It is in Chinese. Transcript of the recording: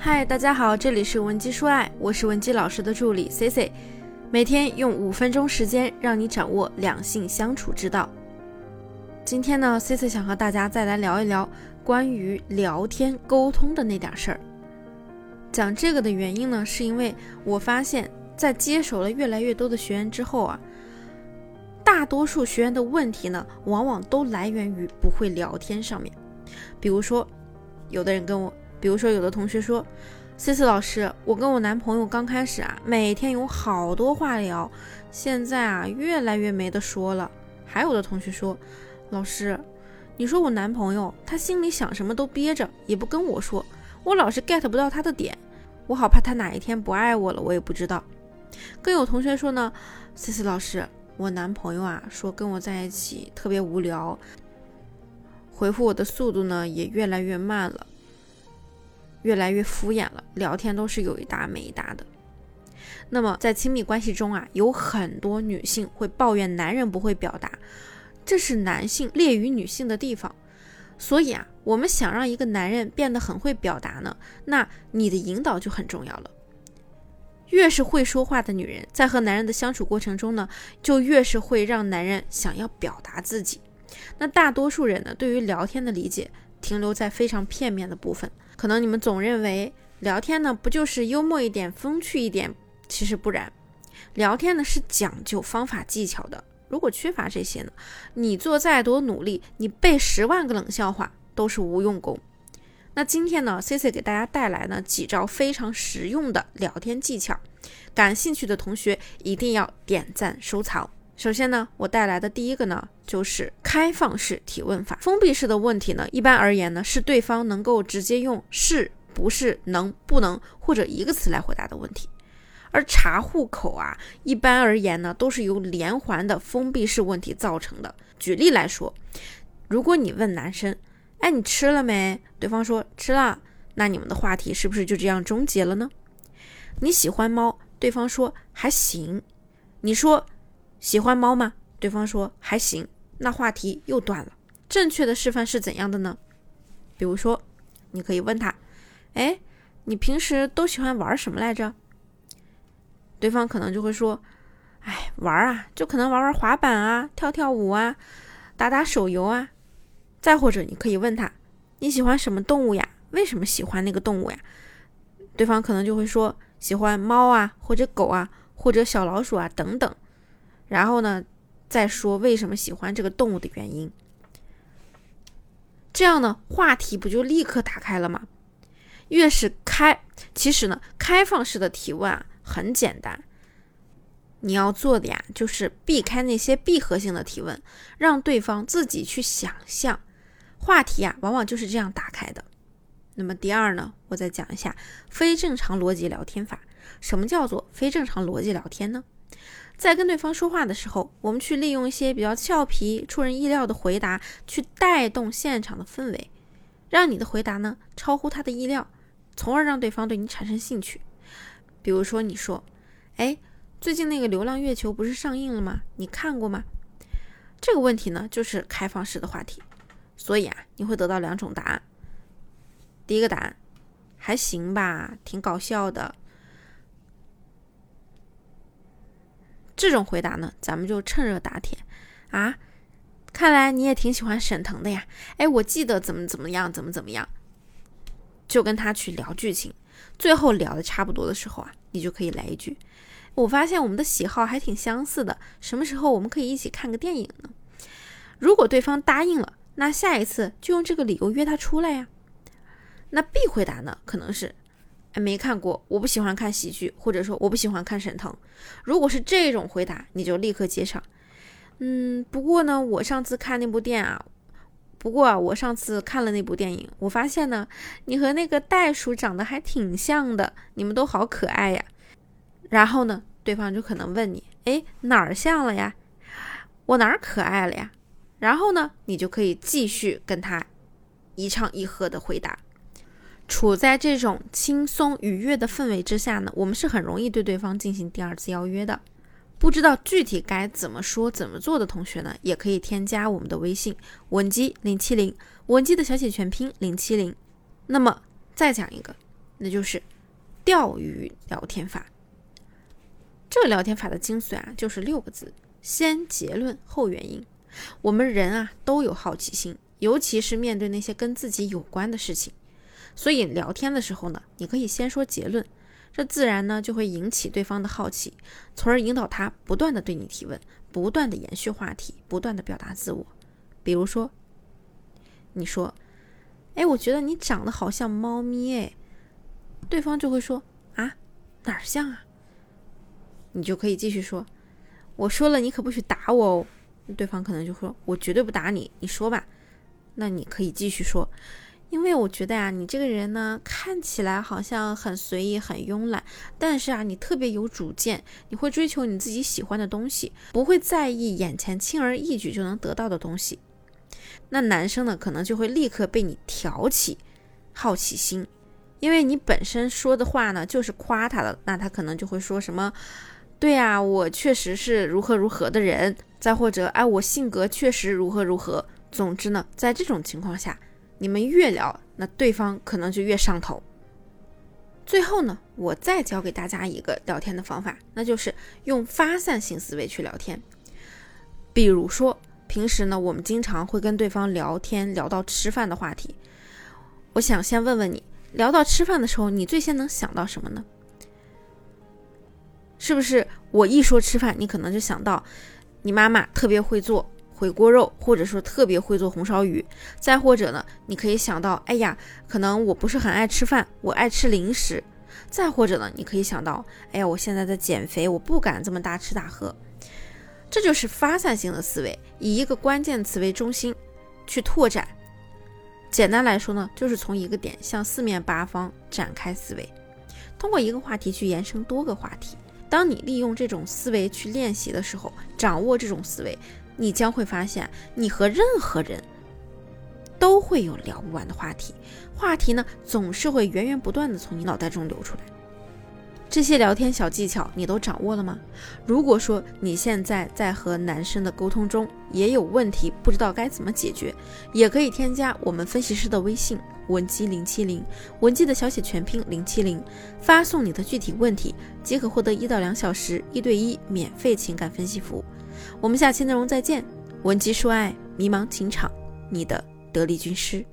嗨，大家好，这里是文姬说爱，我是文姬老师的助理 C C，每天用五分钟时间让你掌握两性相处之道。今天呢，C C 想和大家再来聊一聊关于聊天沟通的那点事儿。讲这个的原因呢，是因为我发现，在接手了越来越多的学员之后啊，大多数学员的问题呢，往往都来源于不会聊天上面。比如说，有的人跟我。比如说，有的同学说：“C C 老师，我跟我男朋友刚开始啊，每天有好多话聊，现在啊，越来越没得说了。”还有的同学说：“老师，你说我男朋友他心里想什么都憋着，也不跟我说，我老是 get 不到他的点，我好怕他哪一天不爱我了，我也不知道。”更有同学说呢：“C C 老师，我男朋友啊，说跟我在一起特别无聊，回复我的速度呢也越来越慢了。”越来越敷衍了，聊天都是有一搭没一搭的。那么在亲密关系中啊，有很多女性会抱怨男人不会表达，这是男性劣于女性的地方。所以啊，我们想让一个男人变得很会表达呢，那你的引导就很重要了。越是会说话的女人，在和男人的相处过程中呢，就越是会让男人想要表达自己。那大多数人呢，对于聊天的理解停留在非常片面的部分。可能你们总认为聊天呢不就是幽默一点、风趣一点，其实不然。聊天呢是讲究方法技巧的，如果缺乏这些呢，你做再多努力，你背十万个冷笑话都是无用功。那今天呢，C C 给大家带来呢几招非常实用的聊天技巧，感兴趣的同学一定要点赞收藏。首先呢，我带来的第一个呢，就是开放式提问法。封闭式的问题呢，一般而言呢，是对方能够直接用是、不是、能、不能或者一个词来回答的问题。而查户口啊，一般而言呢，都是由连环的封闭式问题造成的。举例来说，如果你问男生，哎，你吃了没？对方说吃了，那你们的话题是不是就这样终结了呢？你喜欢猫？对方说还行。你说。喜欢猫吗？对方说还行，那话题又断了。正确的示范是怎样的呢？比如说，你可以问他：“哎，你平时都喜欢玩什么来着？”对方可能就会说：“哎，玩啊，就可能玩玩滑板啊，跳跳舞啊，打打手游啊。”再或者，你可以问他：“你喜欢什么动物呀？为什么喜欢那个动物呀？”对方可能就会说：“喜欢猫啊，或者狗啊，或者小老鼠啊，等等。”然后呢，再说为什么喜欢这个动物的原因，这样呢，话题不就立刻打开了吗？越是开，其实呢，开放式的提问啊，很简单，你要做的呀，就是避开那些闭合性的提问，让对方自己去想象，话题啊，往往就是这样打开的。那么第二呢，我再讲一下非正常逻辑聊天法。什么叫做非正常逻辑聊天呢？在跟对方说话的时候，我们去利用一些比较俏皮、出人意料的回答，去带动现场的氛围，让你的回答呢超乎他的意料，从而让对方对你产生兴趣。比如说，你说：“哎，最近那个《流浪月球》不是上映了吗？你看过吗？”这个问题呢，就是开放式的话题，所以啊，你会得到两种答案。第一个答案，还行吧，挺搞笑的。这种回答呢，咱们就趁热打铁啊！看来你也挺喜欢沈腾的呀。哎，我记得怎么怎么样，怎么怎么样，就跟他去聊剧情。最后聊的差不多的时候啊，你就可以来一句：“我发现我们的喜好还挺相似的，什么时候我们可以一起看个电影呢？”如果对方答应了，那下一次就用这个理由约他出来呀。那 B 回答呢，可能是。没看过，我不喜欢看喜剧，或者说我不喜欢看沈腾。如果是这种回答，你就立刻接上。嗯，不过呢，我上次看那部电啊，不过啊，我上次看了那部电影，我发现呢，你和那个袋鼠长得还挺像的，你们都好可爱呀。然后呢，对方就可能问你，哎，哪儿像了呀？我哪儿可爱了呀？然后呢，你就可以继续跟他一唱一和的回答。处在这种轻松愉悦的氛围之下呢，我们是很容易对对方进行第二次邀约的。不知道具体该怎么说怎么做的同学呢，也可以添加我们的微信文姬零七零，文姬的小写全拼零七零。那么再讲一个，那就是钓鱼聊天法。这个聊天法的精髓啊，就是六个字：先结论后原因。我们人啊都有好奇心，尤其是面对那些跟自己有关的事情。所以聊天的时候呢，你可以先说结论，这自然呢就会引起对方的好奇，从而引导他不断的对你提问，不断的延续话题，不断的表达自我。比如说，你说：“哎，我觉得你长得好像猫咪。”哎，对方就会说：“啊，哪儿像啊？”你就可以继续说：“我说了，你可不许打我哦。”对方可能就说：“我绝对不打你，你说吧。”那你可以继续说：“因为我觉得呀，你这个人呢，看起来好像很随意、很慵懒，但是啊，你特别有主见，你会追求你自己喜欢的东西，不会在意眼前轻而易举就能得到的东西。”那男生呢，可能就会立刻被你挑起好奇心，因为你本身说的话呢，就是夸他的，那他可能就会说什么。对呀，我确实是如何如何的人，再或者，哎，我性格确实如何如何。总之呢，在这种情况下，你们越聊，那对方可能就越上头。最后呢，我再教给大家一个聊天的方法，那就是用发散性思维去聊天。比如说，平时呢，我们经常会跟对方聊天，聊到吃饭的话题。我想先问问你，聊到吃饭的时候，你最先能想到什么呢？是不是我一说吃饭，你可能就想到你妈妈特别会做回锅肉，或者说特别会做红烧鱼，再或者呢，你可以想到，哎呀，可能我不是很爱吃饭，我爱吃零食，再或者呢，你可以想到，哎呀，我现在在减肥，我不敢这么大吃大喝。这就是发散性的思维，以一个关键词为中心去拓展。简单来说呢，就是从一个点向四面八方展开思维，通过一个话题去延伸多个话题。当你利用这种思维去练习的时候，掌握这种思维，你将会发现，你和任何人都会有聊不完的话题，话题呢总是会源源不断的从你脑袋中流出来。这些聊天小技巧你都掌握了吗？如果说你现在在和男生的沟通中也有问题，不知道该怎么解决，也可以添加我们分析师的微信文姬零七零，文姬的小写全拼零七零，发送你的具体问题，即可获得一到两小时一对一免费情感分析服务。我们下期内容再见，文姬说爱，迷茫情场，你的得力军师。